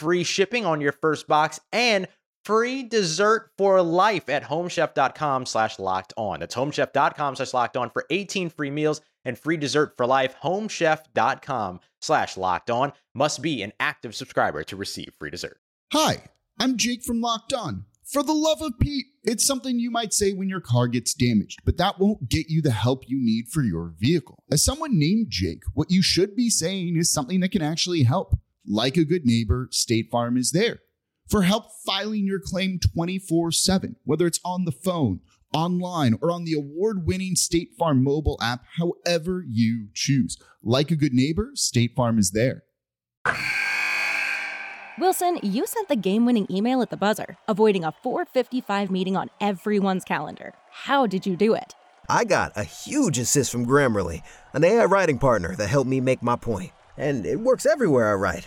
free shipping on your first box and free dessert for life at homechef.com slash locked on. That's homechef.com slash locked on for 18 free meals and free dessert for life. Homechef.com slash locked on must be an active subscriber to receive free dessert. Hi, I'm Jake from Locked On. For the love of Pete, it's something you might say when your car gets damaged, but that won't get you the help you need for your vehicle. As someone named Jake, what you should be saying is something that can actually help. Like a good neighbor, State Farm is there for help filing your claim 24 7, whether it's on the phone, online, or on the award winning State Farm mobile app, however you choose. Like a good neighbor, State Farm is there. Wilson, you sent the game winning email at the buzzer, avoiding a 455 meeting on everyone's calendar. How did you do it? I got a huge assist from Grammarly, an AI writing partner that helped me make my point. And it works everywhere I write.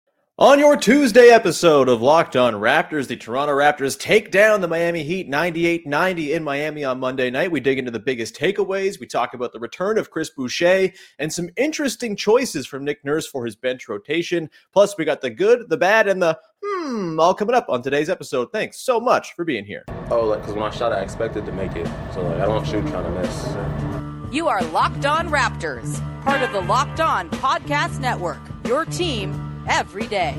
On your Tuesday episode of Locked On Raptors, the Toronto Raptors take down the Miami Heat 98 90 in Miami on Monday night. We dig into the biggest takeaways. We talk about the return of Chris Boucher and some interesting choices from Nick Nurse for his bench rotation. Plus, we got the good, the bad, and the hmm all coming up on today's episode. Thanks so much for being here. Oh, like, because when I shot, I expected to make it. So, like, I don't shoot trying to miss. You are Locked On Raptors, part of the Locked On Podcast Network, your team every day.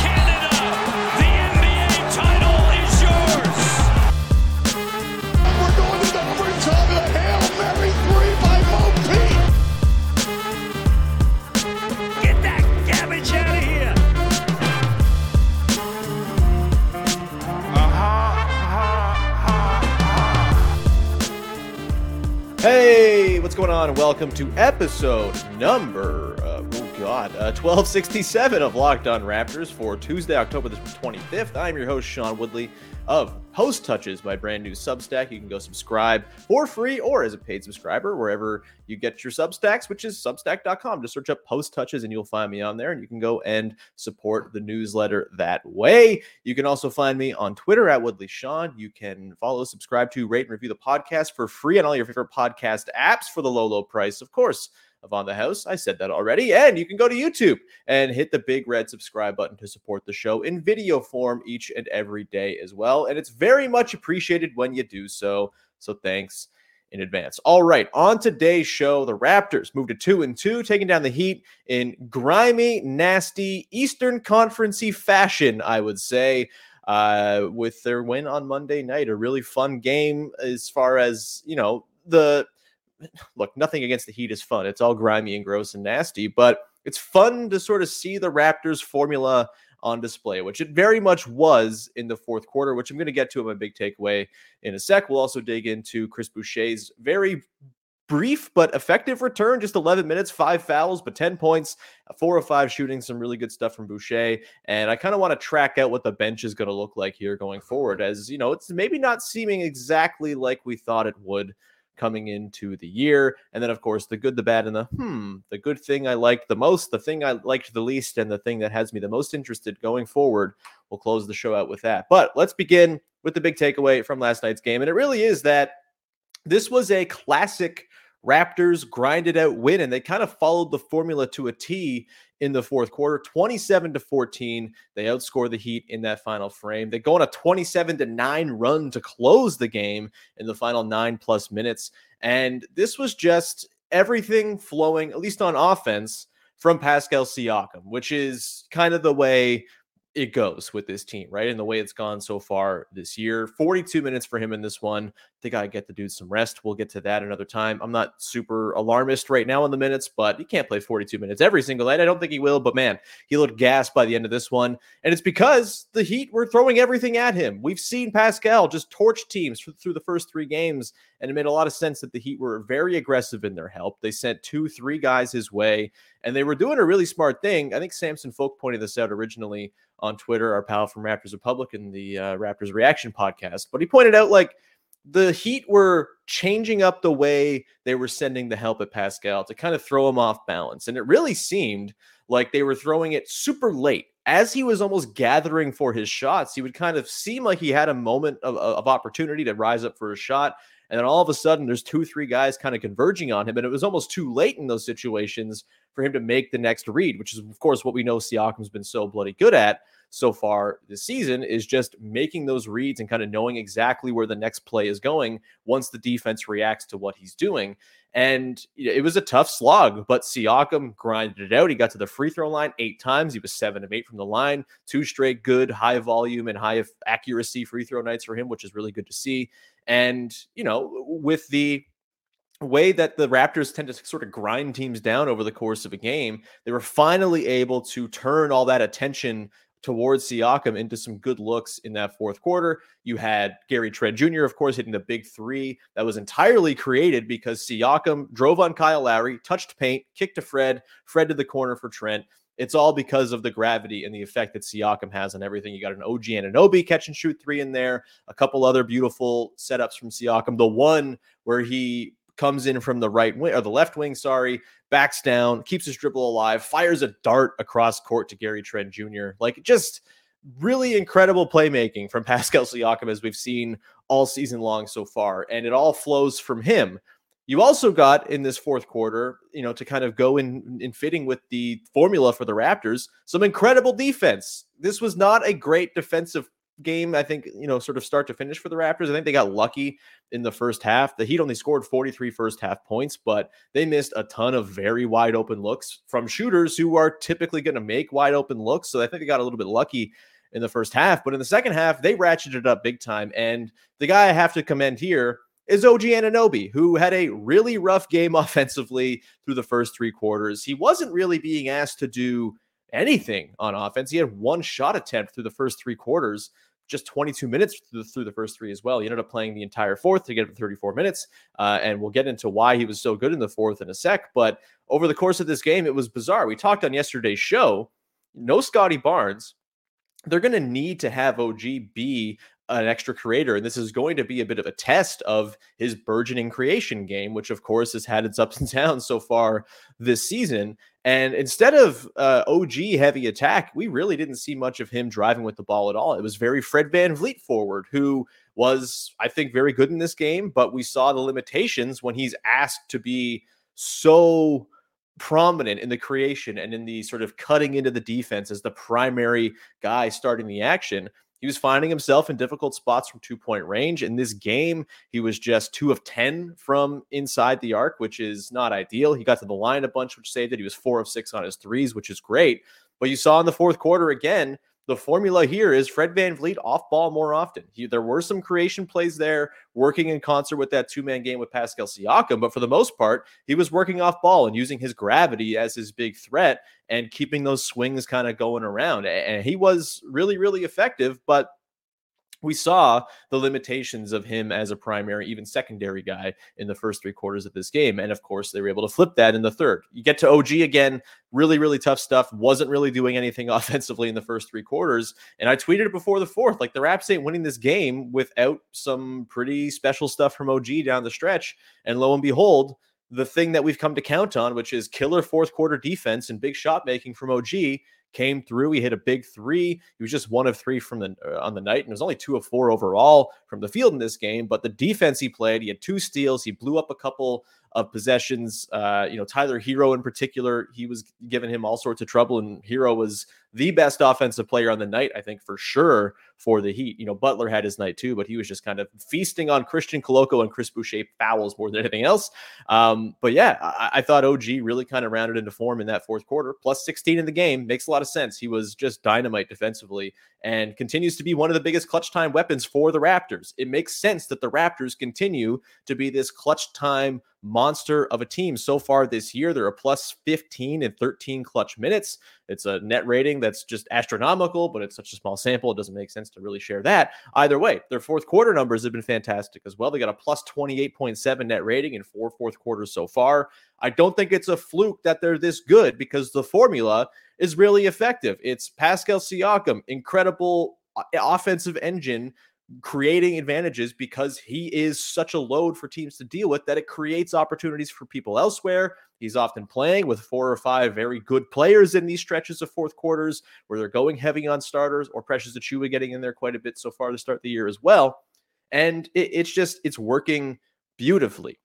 Canada, the NBA title is yours. We're going to overtime. A Hail Mary three by Mo Pete. Get that garbage out of here. Uh huh. Hey, what's going on? Welcome to episode number, uh, oh God, uh, 1267 of Locked On Raptors for Tuesday, October the 25th. I'm your host, Sean Woodley of Post Touches, my brand new Substack. You can go subscribe for free or as a paid subscriber wherever you get your Substacks, which is substack.com. Just search up Post Touches and you'll find me on there, and you can go and support the newsletter that way. You can also find me on Twitter at Woodley Sean. You can follow, subscribe to, rate, and review the podcast for free on all your favorite podcast apps for the low, low price, of course of On the House. I said that already. And you can go to YouTube and hit the big red subscribe button to support the show in video form each and every day as well. And it's very much appreciated when you do so. So thanks in advance. All right, on today's show, the Raptors moved to two and two, taking down the Heat in grimy, nasty Eastern Conferencey fashion, I would say. Uh, with their win on Monday night, a really fun game as far as you know the look, nothing against the Heat is fun. It's all grimy and gross and nasty, but it's fun to sort of see the Raptors formula on display, which it very much was in the fourth quarter, which I'm going to get to in my big takeaway in a sec. We'll also dig into Chris Boucher's very brief but effective return just 11 minutes five fouls but 10 points four or five shooting some really good stuff from boucher and i kind of want to track out what the bench is going to look like here going forward as you know it's maybe not seeming exactly like we thought it would coming into the year. And then, of course, the good, the bad, and the hmm, the good thing I liked the most, the thing I liked the least, and the thing that has me the most interested going forward. We'll close the show out with that. But let's begin with the big takeaway from last night's game. And it really is that this was a classic Raptors grinded out win, and they kind of followed the formula to a T in the fourth quarter, 27 to 14. They outscore the Heat in that final frame. They go on a 27 to 9 run to close the game in the final nine plus minutes. And this was just everything flowing, at least on offense, from Pascal Siakam, which is kind of the way it goes with this team, right? And the way it's gone so far this year. 42 minutes for him in this one. They got to get the dude some rest. We'll get to that another time. I'm not super alarmist right now on the minutes, but he can't play 42 minutes every single night. I don't think he will, but man, he looked gassed by the end of this one. And it's because the Heat were throwing everything at him. We've seen Pascal just torch teams through the first three games, and it made a lot of sense that the Heat were very aggressive in their help. They sent two, three guys his way, and they were doing a really smart thing. I think Samson Folk pointed this out originally on Twitter, our pal from Raptors Republic and the uh, Raptors Reaction podcast. But he pointed out like the Heat were changing up the way they were sending the help at Pascal to kind of throw him off balance. And it really seemed like they were throwing it super late. As he was almost gathering for his shots, he would kind of seem like he had a moment of, of opportunity to rise up for a shot. And then all of a sudden, there's two, three guys kind of converging on him. And it was almost too late in those situations for him to make the next read, which is, of course, what we know Siakam's been so bloody good at so far this season is just making those reads and kind of knowing exactly where the next play is going once the defense reacts to what he's doing. And it was a tough slog, but Siakam grinded it out. He got to the free throw line eight times. He was seven of eight from the line, two straight good, high volume and high accuracy free throw nights for him, which is really good to see. And, you know, with the way that the Raptors tend to sort of grind teams down over the course of a game, they were finally able to turn all that attention towards Siakam into some good looks in that fourth quarter. You had Gary Trent Jr., of course, hitting the big three that was entirely created because Siakam drove on Kyle Lowry, touched paint, kicked to Fred, Fred to the corner for Trent. It's all because of the gravity and the effect that Siakam has on everything. You got an OG Anunoby catch and shoot three in there, a couple other beautiful setups from Siakam. The one where he comes in from the right wing or the left wing, sorry, backs down, keeps his dribble alive, fires a dart across court to Gary Trent Jr. Like just really incredible playmaking from Pascal Siakam as we've seen all season long so far. And it all flows from him. You also got in this fourth quarter, you know, to kind of go in in fitting with the formula for the Raptors, some incredible defense. This was not a great defensive game, I think, you know, sort of start to finish for the Raptors. I think they got lucky in the first half. The Heat only scored 43 first half points, but they missed a ton of very wide open looks from shooters who are typically going to make wide open looks. So I think they got a little bit lucky in the first half, but in the second half, they ratcheted up big time. And the guy I have to commend here is OG Anunoby, who had a really rough game offensively through the first three quarters. He wasn't really being asked to do anything on offense. He had one shot attempt through the first three quarters just 22 minutes through the, first three as well. He ended up playing the entire fourth to get up to 34 minutes. Uh, and we'll get into why he was so good in the fourth in a sec. But over the course of this game, it was bizarre. We talked on yesterday's show. No Scottie Barnes. They're going to need to have OG be an extra creator. And this is going to be a bit of a test of his burgeoning creation game, which of course has had its ups and downs so far this season. And instead of uh, OG heavy attack, we really didn't see much of him driving with the ball at all. It was very Fred VanVleet forward, who was, I think, very good in this game, but we saw the limitations when he's asked to be so prominent in the creation and in the sort of cutting into the defense as the primary guy starting the action he was finding himself in difficult spots from two point range. In this game, he was just two of 10 from inside the arc, which is not ideal. He got to the line a bunch, which saved it. He was four of six on his threes, which is great. But you saw in the fourth quarter again, the formula here is Fred Van VanVleet off ball more often. He, there were some creation plays there, working in concert with that two man game with Pascal Siakam, but for the most part, he was working off ball and using his gravity as his big threat and keeping those swings kind of going around. And he was really, really effective, but we saw the limitations of him as a primary, even secondary guy in the first three quarters of this game. And of course, they were able to flip that in the third. You get to OG again, really, really tough stuff. Wasn't really doing anything offensively in the first three quarters. And I tweeted it before the fourth like the Raps ain't winning this game without some pretty special stuff from OG down the stretch. And lo and behold, the thing that we've come to count on, which is killer fourth quarter defense and big shot making from OG, came through. He hit a big three. He was just one of three from the uh, on the night, and it was only two of four overall from the field in this game. But the defense he played, he had two steals. He blew up a couple of possessions. Uh, you know, Tyler Herro in particular, he was giving him all sorts of trouble, and Herro was the best offensive player on the night, I think for sure for the Heat. You know, Butler had his night too, but he was just kind of feasting on Christian Koloko and Chris Boucher fouls more than anything else. Um, but yeah, I, I, thought OG really kind of rounded into form in that fourth quarter. Plus 16 in the game makes a lot of sense. He was just dynamite defensively and continues to be one of the biggest clutch time weapons for the Raptors. It makes sense that the Raptors continue to be this clutch time monster of a team so far this year. They're a plus 15 and 13 clutch minutes. It's a net rating that's just astronomical, but it's such a small sample. It doesn't make sense to really share that. Either way, their fourth quarter numbers have been fantastic as well. They got a plus 28.7 net rating in four fourth quarters so far. I don't think it's a fluke that they're this good because the formula is really effective. It's Pascal Siakam, incredible uh, offensive engine creating advantages because he is such a load for teams to deal with that it creates opportunities for people elsewhere. He's often playing with four or five very good players in these stretches of fourth quarters where they're going heavy on starters or Precious Achiuwa getting in there quite a bit so far to start the year as well. And it, it's just, it's working beautifully.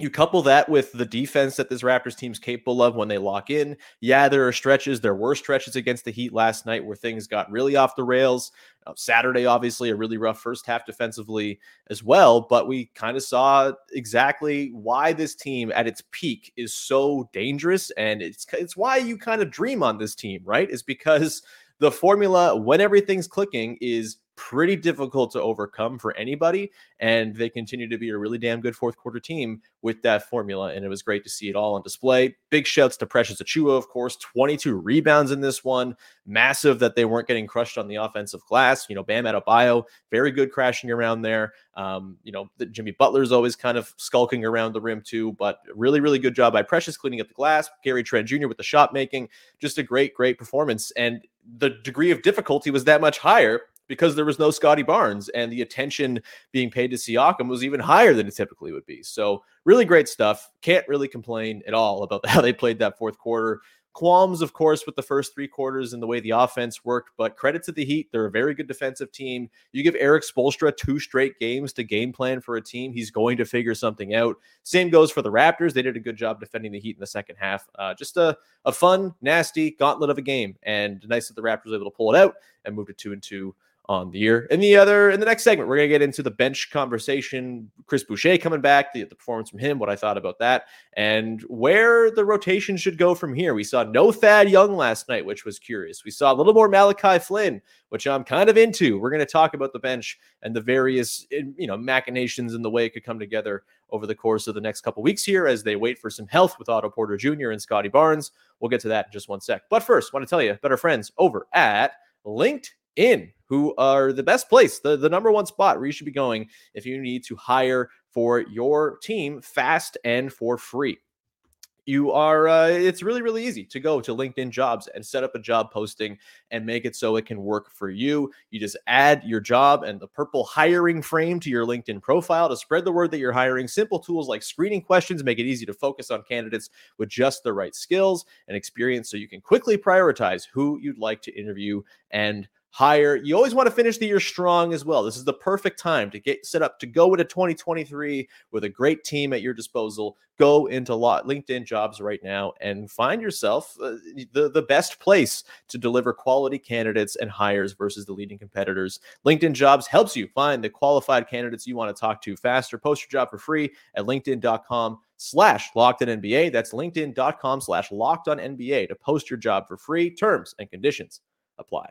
You couple that with the defense that this Raptors team's capable of when they lock in. Yeah, there are stretches. There were stretches against the Heat last night where things got really off the rails. Uh, Saturday, obviously, a really rough first half defensively as well. But we kind of saw exactly why this team at its peak is so dangerous, and it's it's why you kind of dream on this team, right? Is because the formula when everything's clicking is pretty difficult to overcome for anybody. And they continue to be a really damn good fourth quarter team with that formula. And it was great to see it all on display. Big shouts to Precious Achiuwa, of course, 22 rebounds in this one. Massive that they weren't getting crushed on the offensive glass. You know, Bam Adebayo, very good crashing around there. Um, you know, the, Jimmy Butler's always kind of skulking around the rim too, but really, really good job by Precious cleaning up the glass. Gary Trent Jr. with the shot making, just a great, great performance. And the degree of difficulty was that much higher because there was no Scottie Barnes and the attention being paid to Siakam was even higher than it typically would be. So, really great stuff. Can't really complain at all about how they played that fourth quarter. Qualms, of course, with the first three quarters and the way the offense worked, but credit to the Heat. They're a very good defensive team. You give Erik Spoelstra two straight games to game plan for a team, he's going to figure something out. Same goes for the Raptors. They did a good job defending the Heat in the second half. Uh, just a, a fun, nasty gauntlet of a game, and nice that the Raptors were able to pull it out and move to two and two on the year. In the other, in the next segment, we're gonna get into the bench conversation. Chris Boucher coming back, the, the performance from him, what I thought about that, and where the rotation should go from here. We saw no Thad Young last night, which was curious. We saw a little more Malachi Flynn, which I'm kind of into. We're gonna talk about the bench and the various, you know, machinations and the way it could come together over the course of the next couple weeks here as they wait for some health with Otto Porter Jr. and Scottie Barnes. We'll get to that in just one sec. But first, want to tell you our friends over at LinkedIn who are the best place, the, the number one spot where you should be going if you need to hire for your team fast and for free. You are, uh, it's really, really easy to go to LinkedIn jobs and set up a job posting and make it so it can work for you. You just add your job and the purple hiring frame to your LinkedIn profile to spread the word that you're hiring. Simple tools like screening questions make it easy to focus on candidates with just the right skills and experience so you can quickly prioritize who you'd like to interview and higher. You always want to finish the year strong as well. This is the perfect time to get set up to go into 2023 with a great team at your disposal. Go into LinkedIn jobs right now and find yourself uh, the, the best place to deliver quality candidates and hires versus the leading competitors. LinkedIn jobs helps you find the qualified candidates you want to talk to faster. Post your job for free at linkedin.com slash locked on NBA. That's linkedin.com slash locked on NBA to post your job for free. Terms and conditions apply.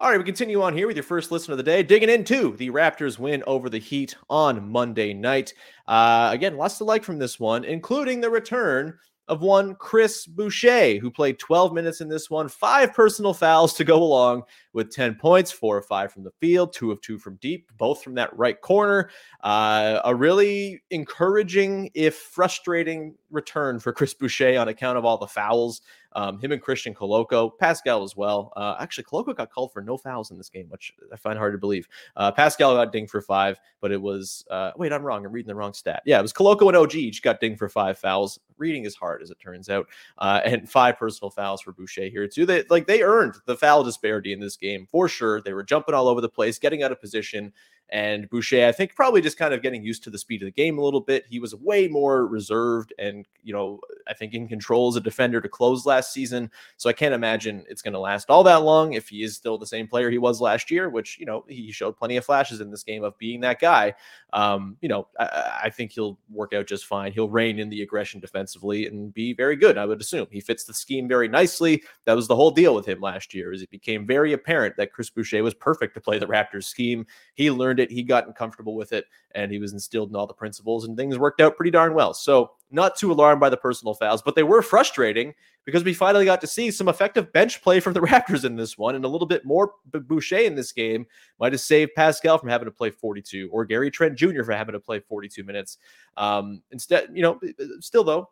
All right, we continue on here with your first listen of the day, digging into the Raptors win over the Heat on Monday night. Uh, again, lots to like from this one, including the return of one Chris Boucher, who played 12 minutes in this one, five personal fouls to go along with 10 points, four or five from the field, two of two from deep, both from that right corner. Uh, a really encouraging, if frustrating, return for Chris Boucher on account of all the fouls. Um, him and Christian Koloko, Pascal as well. Uh, actually, Koloko got called for no fouls in this game, which I find hard to believe. Uh, Pascal got dinged for five, but it was uh, wait, I'm wrong. I'm reading the wrong stat. Yeah, it was Koloko and OG each got dinged for five fouls. Reading is hard, as it turns out, uh, and five personal fouls for Boucher here too. They like they earned the foul disparity in this game for sure. They were jumping all over the place, getting out of position. And Boucher, I think, probably just kind of getting used to the speed of the game a little bit. He was way more reserved and, you know, I think in control as a defender to close last season. So I can't imagine it's going to last all that long if he is still the same player he was last year, which, you know, he showed plenty of flashes in this game of being that guy. Um, you know, I, I think he'll work out just fine. He'll rein in the aggression defensively and be very good, I would assume. He fits the scheme very nicely. That was the whole deal with him last year, is it became very apparent that Chris Boucher was perfect to play the Raptors scheme. He learned it, he got comfortable with it, and he was instilled in all the principles, and things worked out pretty darn well. So, not too alarmed by the personal fouls, but they were frustrating because we finally got to see some effective bench play from the Raptors in this one, and a little bit more Boucher in this game might have saved Pascal from having to play 42 or Gary Trent Jr. for having to play 42 minutes. Um, instead, you know, still though,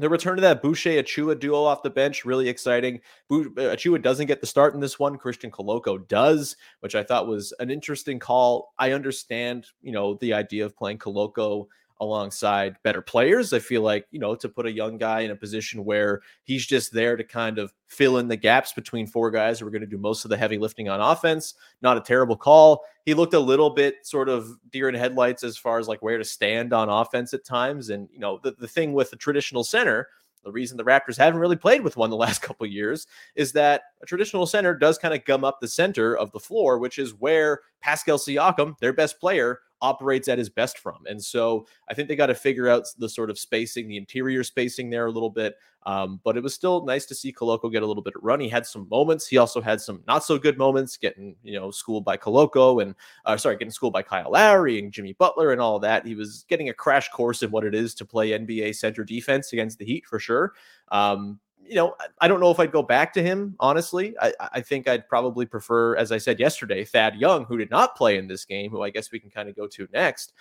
the return of that Boucher Achiuwa duo off the bench, really exciting. Uh, Achiuwa doesn't get the start in this one. Christian Koloko does, which I thought was an interesting call. I understand, you know, the idea of playing Koloko alongside better players. I feel like, you know, to put a young guy in a position where he's just there to kind of fill in the gaps between four guys who are going to do most of the heavy lifting on offense. Not a terrible call. He looked a little bit sort of deer in headlights as far as like where to stand on offense at times. And, you know, the, the thing with the traditional center, the reason the Raptors haven't really played with one the last couple years is that a traditional center does kind of gum up the center of the floor, which is where Pascal Siakam, their best player, operates at his best from. And so I think they got to figure out the sort of spacing, the interior spacing there a little bit. Um, but it was still nice to see Koloko get a little bit of run. He had some moments. He also had some not so good moments, getting you know schooled by Koloko and uh, sorry, getting schooled by Kyle Lowry and Jimmy Butler and all that. He was getting a crash course in what it is to play NBA center defense against the Heat for sure. Um, you know, I don't know if I'd go back to him, honestly. I, I, think I'd probably prefer, as I said yesterday, Thad Young, who did not play in this game, who I guess we can kind of go to next.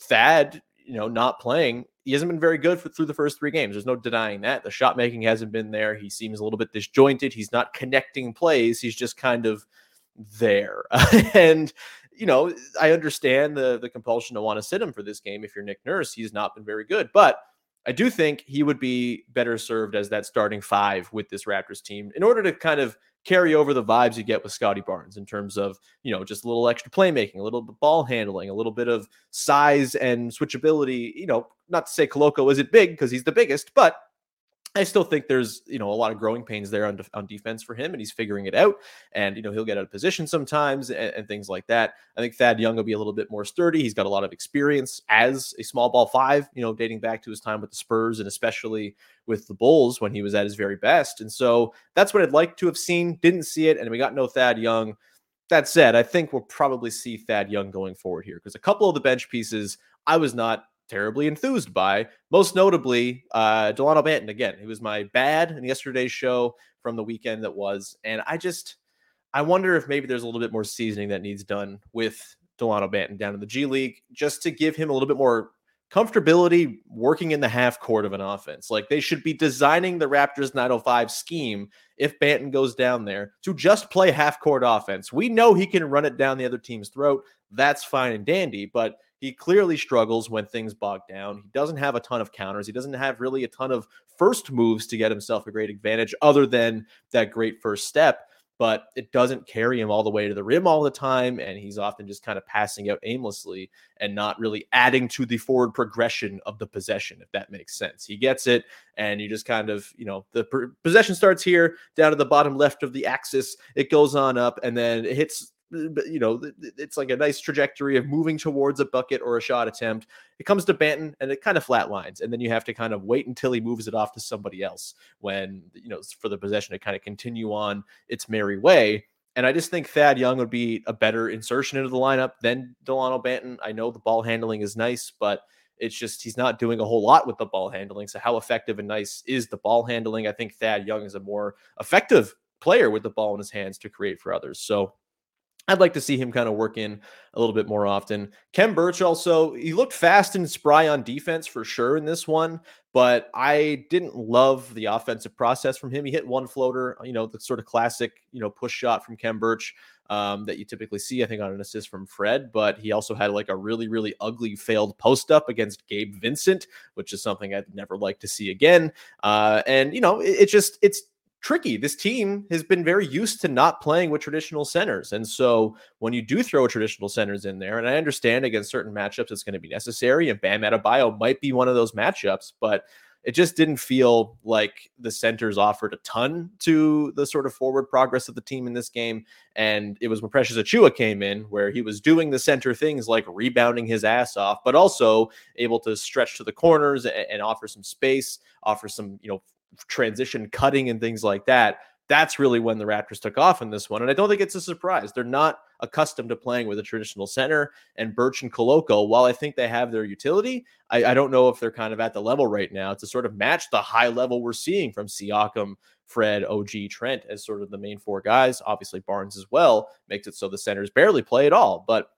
Thad, you know, not playing, he hasn't been very good for, through the first three games. There's no denying that. The shot making hasn't been there. He seems a little bit disjointed. He's not connecting plays. He's just kind of there. and, you know, I understand the the compulsion to want to sit him for this game. If you're Nick Nurse, he's not been very good. But I do think he would be better served as that starting five with this Raptors team in order to kind of carry over the vibes you get with Scottie Barnes in terms of, you know, just a little extra playmaking, a little ball handling, a little bit of size and switchability. You know, not to say Koloko isn't big because he's the biggest, but I still think there's you know a lot of growing pains there on, on defense for him, and he's figuring it out. And you know he'll get out of position sometimes and, and, things like that. I think Thad Young will be a little bit more sturdy. He's got a lot of experience as a small ball five, you know, dating back to his time with the Spurs and especially with the Bulls when he was at his very best. And so that's what I'd like to have seen. Didn't see it, and we got no Thad Young. That said, I think we'll probably see Thad Young going forward here because a couple of the bench pieces I was not terribly enthused by. Most notably, uh, Dalano Banton. Again, he was my bad in yesterday's show from the weekend that was, and I just I wonder if maybe there's a little bit more seasoning that needs done with Dalano Banton down in the G League, just to give him a little bit more comfortability working in the half court of an offense. Like they should be designing the Raptors 905 scheme if Banton goes down there to just play half court offense. We know he can run it down the other team's throat. That's fine and dandy, but he clearly struggles when things bog down. He doesn't have a ton of counters. He doesn't have really a ton of first moves to get himself a great advantage other than that great first step. But it doesn't carry him all the way to the rim all the time. And he's often just kind of passing out aimlessly and not really adding to the forward progression of the possession, if that makes sense. He gets it, and you just kind of, you know, the possession starts here down to the bottom left of the axis. It goes on up, and then it hits you know, it's like a nice trajectory of moving towards a bucket or a shot attempt. It comes to Banton and it kind of flatlines. And then you have to kind of wait until he moves it off to somebody else when, you know, for the possession to kind of continue on its merry way. And I just think Thad Young would be a better insertion into the lineup than Dalano Banton. I know the ball handling is nice, but It's just he's not doing a whole lot with the ball handling. So how effective and nice is the ball handling? I think Thad Young is a more effective player with the ball in his hands to create for others. So I'd like to see him kind of work in a little bit more often. Khem Birch also, he looked fast and spry on defense for sure in this one, but I didn't love the offensive process from him. He hit one floater, you know, the sort of classic, you know, push shot from Khem Birch um, that you typically see, I think, on an assist from Fred, but he also had like a really, really ugly failed post up against Gabe Vincent, which is something I'd never like to see again. Uh, and, you know, it, it just, it's, tricky. This team has been very used to not playing with traditional centers. And so when you do throw traditional centers in there, and I understand against certain matchups it's going to be necessary, and Bam Adebayo might be one of those matchups, but it just didn't feel like the centers offered a ton to the sort of forward progress of the team in this game. And it was when Precious Achiuwa came in where he was doing the center things like rebounding his ass off, but also able to stretch to the corners and offer some space, offer some, you know, transition cutting and things like that. That's really when the Raptors took off in this one. And I don't think it's a surprise. They're not accustomed to playing with a traditional center. And Birch and Koloko, while I think they have their utility, I, I don't know if they're kind of at the level right now to sort of match the high level we're seeing from Siakam, Fred, OG, Trent as sort of the main four guys. Obviously, Barnes as well makes it so the centers barely play at all. But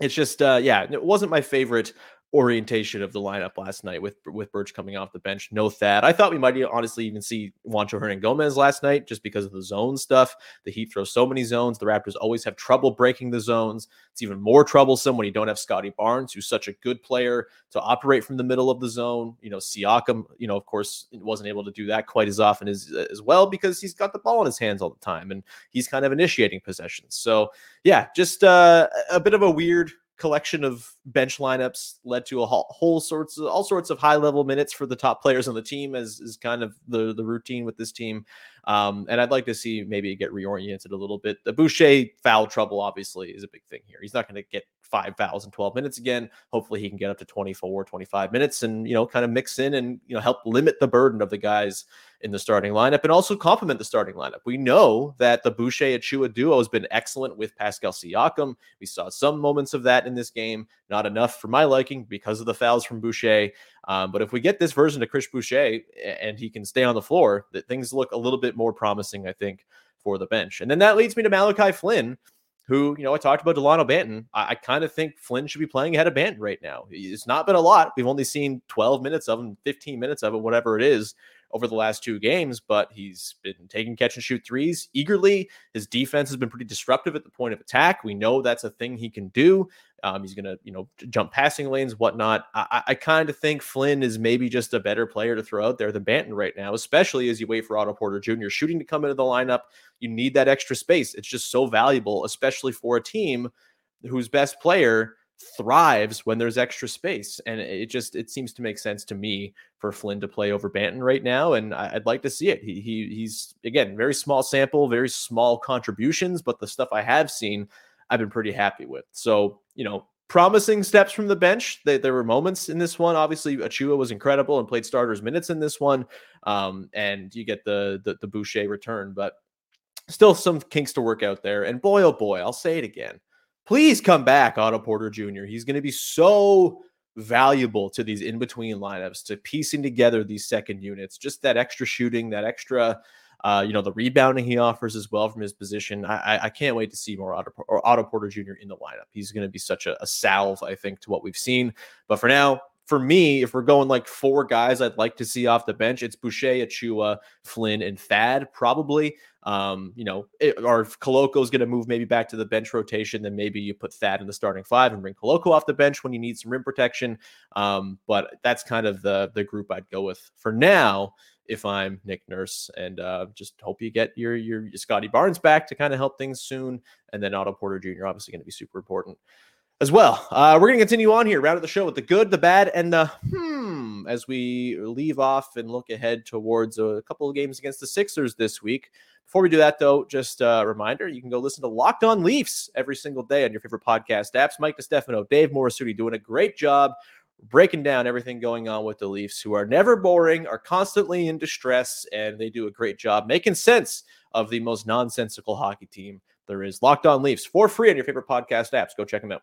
it's just, uh, yeah, it wasn't my favorite orientation of the lineup last night with with Birch coming off the bench. No Thad. I thought we might honestly even see Juancho Hernangomez last night just because of the zone stuff. The Heat throw so many zones. The Raptors always have trouble breaking the zones. It's even more troublesome when you don't have Scottie Barnes, who's such a good player to operate from the middle of the zone. You know, Siakam, you know, of course, wasn't able to do that quite as often as as well because he's got the ball in his hands all the time and he's kind of initiating possessions. So yeah, just uh, a bit of a weird collection of bench lineups led to a whole, sorts of all sorts of high level minutes for the top players on the team as is kind of the the routine with this team. Um, and I'd like to see maybe get reoriented a little bit. The Boucher foul trouble obviously is a big thing here. He's not going to get five fouls in 12 minutes again. Hopefully he can get up to 24 25 minutes and you know kind of mix in and you know help limit the burden of the guys in the starting lineup and also complement the starting lineup. We know that the Boucher Achiuwa duo has been excellent with Pascal Siakam. We saw some moments of that in this game, not enough for my liking because of the fouls from Boucher. Um, but if we get this version of Chris Boucher and he can stay on the floor, that things look a little bit more promising, I think, for the bench. And then that leads me to Malachi Flynn who, you know, I talked about Dalano Banton. I, I kind of think Flynn should be playing ahead of Banton right now. It's not been a lot. We've only seen 12 minutes of him, 15 minutes of it, whatever it is, over the last two games, but he's been taking catch and shoot threes eagerly. His defense has been pretty disruptive at the point of attack. We know that's a thing he can do. Um, he's to, you know, jump passing lanes, whatnot. I, I kind of think Flynn is maybe just a better player to throw out there than Banton right now, especially as you wait for Otto Porter Jr. shooting to come into the lineup. You need that extra space. It's just so valuable, especially for a team whose best player thrives when there's extra space. And it just it seems to make sense to me for Flynn to play over Banton right now. And I'd like to see it. He, he he's again very small sample, very small contributions, but the stuff I have seen, I've been pretty happy with. So, you know, promising steps from the bench. They, there were moments in this one. Obviously, Achiuwa was incredible and played starters minutes in this one. Um, and you get the, the the Boucher return, but still some kinks to work out there. And boy, oh boy, I'll say it again please come back, Otto Porter Jr. He's going to be so valuable to these in between lineups, to piecing together these second units, just that extra shooting, that extra. Uh, you know the rebounding he offers as well from his position. I, I can't wait to see more Otto, Otto Porter Jr. in the lineup. He's going to be such a, a salve, I think, to what we've seen. But for now, for me, if we're going like four guys I'd like to see off the bench, it's Boucher, Achiuwa, Flynn, and Thad, probably. Um, you know, it, or if going to move maybe back to the bench rotation, then maybe you put Thad in the starting five and bring Koloko off the bench when you need some rim protection. Um, but that's kind of the the group I'd go with for now if I'm Nick Nurse, and uh, just hope you get your your, your Scottie Barnes back to kind of help things soon, and then Otto Porter Jr. obviously going to be super important as well. Uh, we're going to continue on here, round of the show with the good, the bad, and the hmm as we leave off and look ahead towards a couple of games against the Sixers this week. Before we do that, though, just a reminder you can go listen to Locked On Leafs every single day on your favorite podcast apps. Mike DeStefano, Dave Morisuti doing a great job breaking down everything going on with the Leafs, who are never boring, are constantly in distress, and they do a great job making sense of the most nonsensical hockey team there is. Locked On Leafs for free on your favorite podcast apps. Go check them out.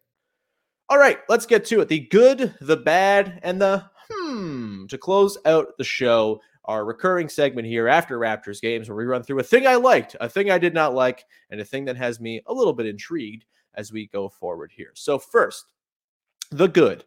All right, let's get to it. The good, the bad, and the hmm to close out the show our recurring segment here after Raptors games where we run through a thing I liked, a thing I did not like, and a thing that has me a little bit intrigued as we go forward here. So, first, the good.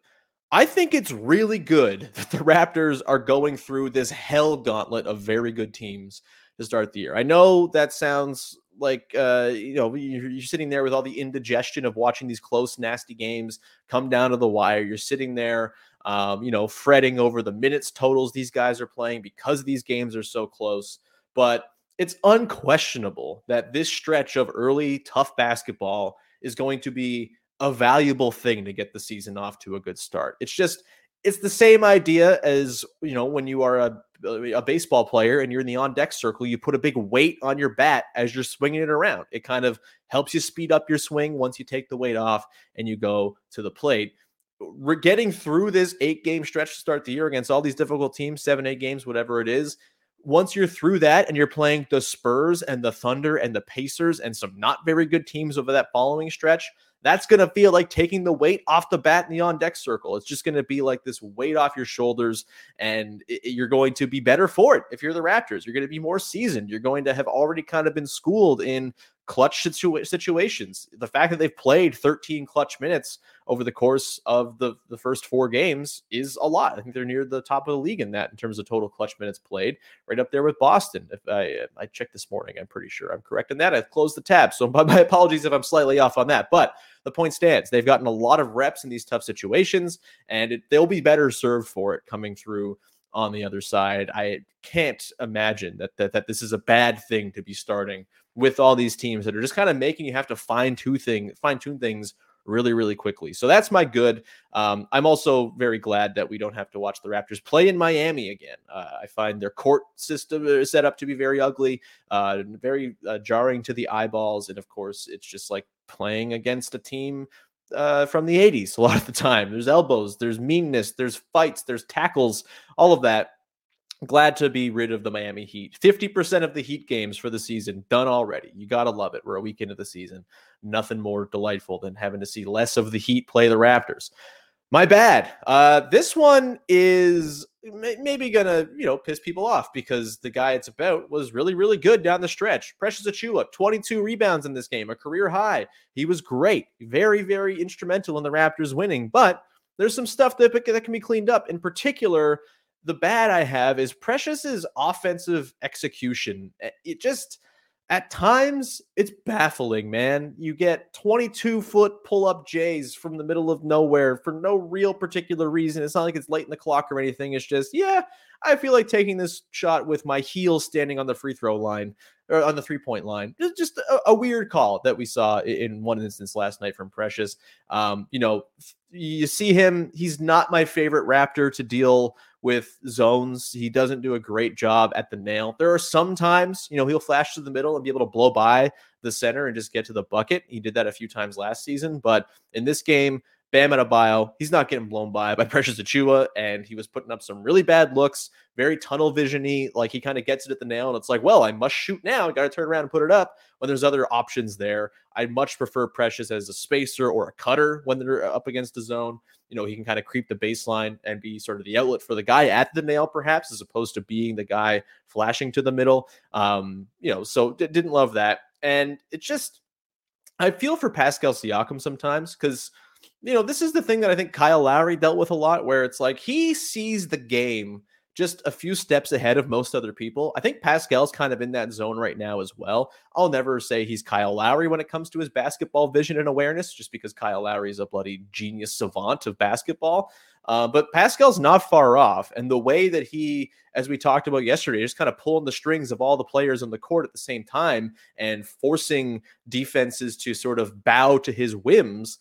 I think it's really good that the Raptors are going through this hell gauntlet of very good teams to start the year. I know that sounds like uh, you know you're, you're, sitting there with all the indigestion of watching these close, nasty games come down to the wire. You're sitting there um, you know, fretting over the minutes totals these guys are playing because these games are so close. But it's unquestionable that this stretch of early tough basketball is going to be a valuable thing to get the season off to a good start. It's just it's the same idea as you know when you are a, a baseball player and you're in the on deck circle you put a big weight on your bat as you're swinging it around it kind of helps you speed up your swing once you take the weight off and you go to the plate we're getting through this eight game stretch to start the year against all these difficult teams, seven, eight games, whatever it is. Once you're through that and you're playing the Spurs and the Thunder and the Pacers and some not very good teams over that following stretch, that's going to feel like taking the weight off the bat in the on deck circle. It's just going to be like this weight off your shoulders, and it, you're going to be better for it if you're the Raptors. You're going to be more seasoned. You're going to have already kind of been schooled in clutch situ- situations. The fact that they've played 13 clutch minutes over the course of the, the first four games is a lot. I think they're near the top of the league in that in terms of total clutch minutes played, right up there with Boston. If I I checked this morning, I'm pretty sure I'm correct in that. I've closed the tab, so my apologies if I'm slightly off on that. But the point stands. They've gotten a lot of reps in these tough situations, and it, they'll be better served for it coming through on the other side. I can't imagine that, that that this is a bad thing to be starting with all these teams that are just kind of making you have to fine tune thing fine tune things really really quickly. So that's my good. Um, I'm also very glad that we don't have to watch the Raptors play in Miami again. Uh, I find their court system uh, set up to be very ugly, uh, very uh, jarring to the eyeballs, and of course it's just like playing against a team uh, from the 80s a lot of the time. There's elbows, there's meanness, there's fights, there's tackles, all of that. Glad to be rid of the Miami Heat. 50% of the Heat games for the season done already. You got to love it. We're a week into the season. Nothing more delightful than having to see less of the Heat play the Raptors. My bad. Uh, this one is maybe gonna you know piss people off because the guy it's about was really really good down the stretch. Precious Achiuwa, 22 rebounds in this game, a career high. He was great, very very instrumental in the Raptors winning. But there's some stuff that that can be cleaned up. In particular, the bad I have is Precious's offensive execution. It just at times it's baffling, man. You get 22 foot pull up Jays from the middle of nowhere for no real particular reason. It's not like it's late in the clock or anything. It's just, yeah, I feel like taking this shot with my heel standing on the free throw line or on the three point line. Just a, a weird call that we saw in one instance last night from Precious. Um, you know, you see him, he's not my favorite Raptor to deal with zones. He doesn't do a great job at the nail. There are some times, you know, he'll flash to the middle and be able to blow by the center and just get to the bucket. He did that a few times last season, but in this game, Bam Adebayo, he's not getting blown by by Precious Achiuwa, and he was putting up some really bad looks, very tunnel visiony. Like he kind of gets it at the nail, and it's like, well, I must shoot now. Got to turn around and put it up. When there's other options there, I much prefer Precious as a spacer or a cutter when they're up against a zone. You know, he can kind of creep the baseline and be sort of the outlet for the guy at the nail, perhaps, as opposed to being the guy flashing to the middle. Um, you know, so d- didn't love that, and it's just I feel for Pascal Siakam sometimes because you know, this is the thing that I think Kyle Lowry dealt with a lot, where it's like he sees the game just a few steps ahead of most other people. I think Pascal's kind of in that zone right now as well. I'll never say he's Kyle Lowry when it comes to his basketball vision and awareness, just because Kyle Lowry is a bloody genius savant of basketball. Uh, but Pascal's not far off. And the way that he, as we talked about yesterday, just kind of pulling the strings of all the players on the court at the same time and forcing defenses to sort of bow to his whims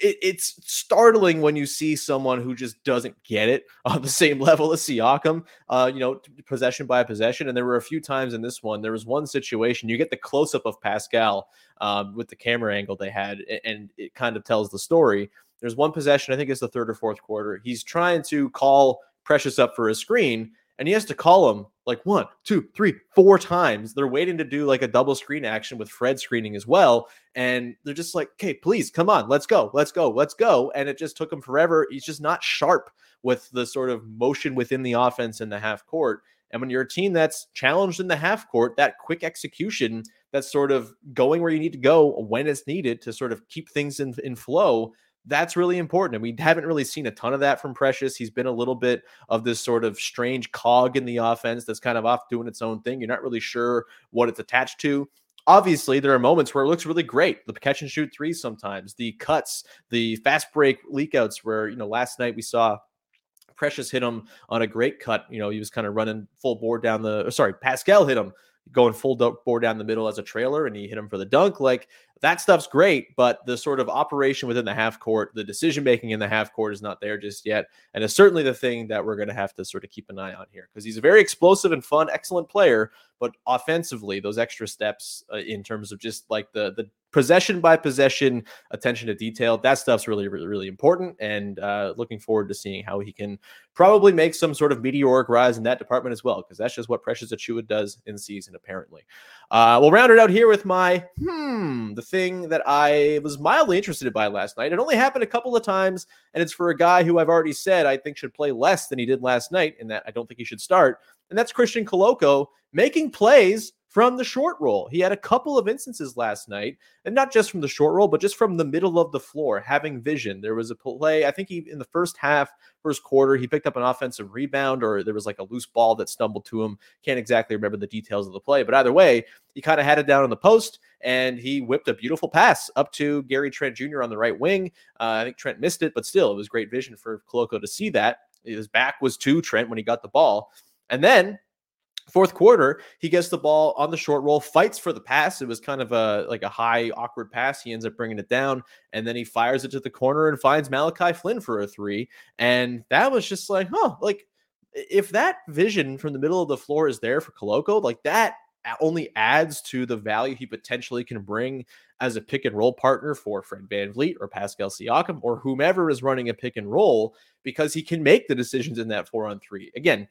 it, it's startling when you see someone who just doesn't get it on the same level as Siakam, uh, you know, possession by possession. And there were a few times in this one, there was one situation, you get the close up of Pascal um, with the camera angle they had, and it kind of tells the story. There's one possession, I think it's the third or fourth quarter. He's trying to call Precious up for a screen, and he has to call him like one, two, three, four times. They're waiting to do like a double screen action with Fred screening as well. And they're just like, okay, please come on, let's go, let's go, let's go. And it just took him forever. He's just not sharp with the sort of motion within the offense in the half court. And when you're a team that's challenged in the half court, that quick execution, that's sort of going where you need to go when it's needed to sort of keep things in, in flow that's really important. And we haven't really seen a ton of that from Precious. He's been a little bit of this sort of strange cog in the offense that's kind of off doing its own thing. You're not really sure what it's attached to. Obviously, there are moments where it looks really great. The catch and shoot threes sometimes, the cuts, the fast break leakouts, where, you know, last night we saw Precious hit him on a great cut. You know, he was kind of running full board down the, sorry, Pascal hit him going full dunk board down the middle as a trailer and he hit him for the dunk. Like that stuff's great, but the sort of operation within the half court, the decision making in the half court is not there just yet. And it's certainly the thing that we're going to have to sort of keep an eye on here because he's a very explosive and fun, excellent player. But offensively, those extra steps uh, in terms of just like the the possession by possession attention to detail. That stuff's really really really important and uh, looking forward to seeing how he can probably make some sort of meteoric rise in that department as well because that's just what precious Achiuwa does in season apparently. Uh, we'll round it out here with my hmm the thing that i was mildly interested by last night. It only happened a couple of times and it's for a guy who i've already said i think should play less than he did last night and that i don't think he should start and that's christian koloko making plays from the short roll. He had a couple of instances last night, and not just from the short roll, but just from the middle of the floor, having vision. There was a play, I think he in the first half, first quarter, he picked up an offensive rebound, or there was like a loose ball that stumbled to him. Can't exactly remember the details of the play, but either way, he kind of had it down on the post and he whipped a beautiful pass up to Gary Trent Jr. on the right wing. Uh, I think Trent missed it, but still, it was great vision for Koloko to see that. His back was to Trent when he got the ball. And then Fourth quarter, he gets the ball on the short roll, fights for the pass. It was kind of a like a high awkward pass. He ends up bringing it down, and then he fires it to the corner and finds Malachi Flynn for a three. And that was just like, huh, like if that vision from the middle of the floor is there for Koloko, like that only adds to the value he potentially can bring as a pick and roll partner for Fred VanVleet or Pascal Siakam or whomever is running a pick and roll because he can make the decisions in that four on three. Again,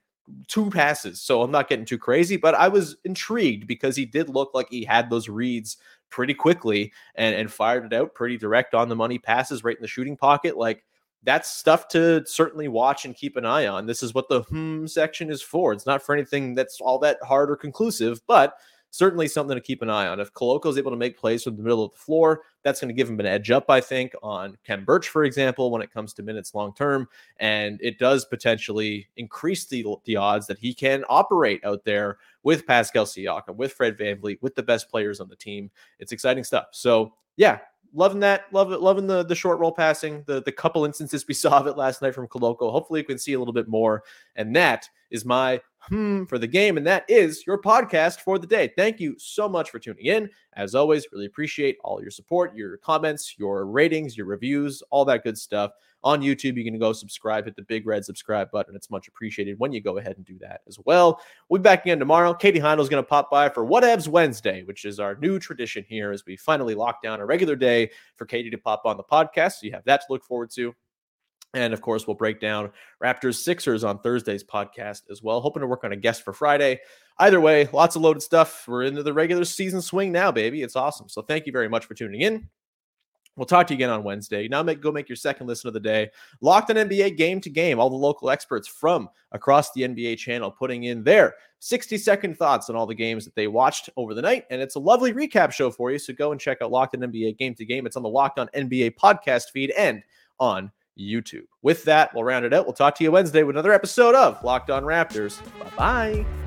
two passes. So I'm not getting too crazy, but I was intrigued because he did look like he had those reads pretty quickly and, and fired it out pretty direct on the money passes right in the shooting pocket. Like that's stuff to certainly watch and keep an eye on. This is what the hmm section is for. It's not for anything that's all that hard or conclusive, but certainly something to keep an eye on. If Koloko is able to make plays from the middle of the floor, that's going to give him an edge up, I think, on Khem Birch, for example, when it comes to minutes long term. And it does potentially increase the, the odds that he can operate out there with Pascal Siakam, with Fred VanVleet, with the best players on the team. It's exciting stuff. So, yeah, loving that. Love it. Loving the the short roll passing. The the couple instances we saw of it last night from Koloko. Hopefully, we can see a little bit more. And that is my hmm for the game. And that is your podcast for the day. Thank you so much for tuning in. As always, really appreciate all your support, your comments, your ratings, your reviews, all that good stuff. On YouTube, you can go subscribe, hit the big red subscribe button. It's much appreciated when you go ahead and do that as well. We'll be back again tomorrow. Katie Heindl is going to pop by for Whatevs Wednesday, which is our new tradition here as we finally lock down a regular day for Katie to pop on the podcast. So you have that to look forward to. And of course, we'll break down Raptors Sixers on Thursday's podcast as well. Hoping to work on a guest for Friday. Either way, lots of loaded stuff. We're into the regular season swing now, baby. It's awesome. So thank you very much for tuning in. We'll talk to you again on Wednesday. Now, make, go make your second listen of the day. Locked on NBA game to game. All the local experts from across the NBA channel putting in their 60 second thoughts on all the games that they watched over the night. And it's a lovely recap show for you. So go and check out Locked on NBA game to game. It's on the Locked on NBA podcast feed and on YouTube. With that, we'll round it out. We'll talk to you Wednesday with another episode of Locked On Raptors. Bye bye.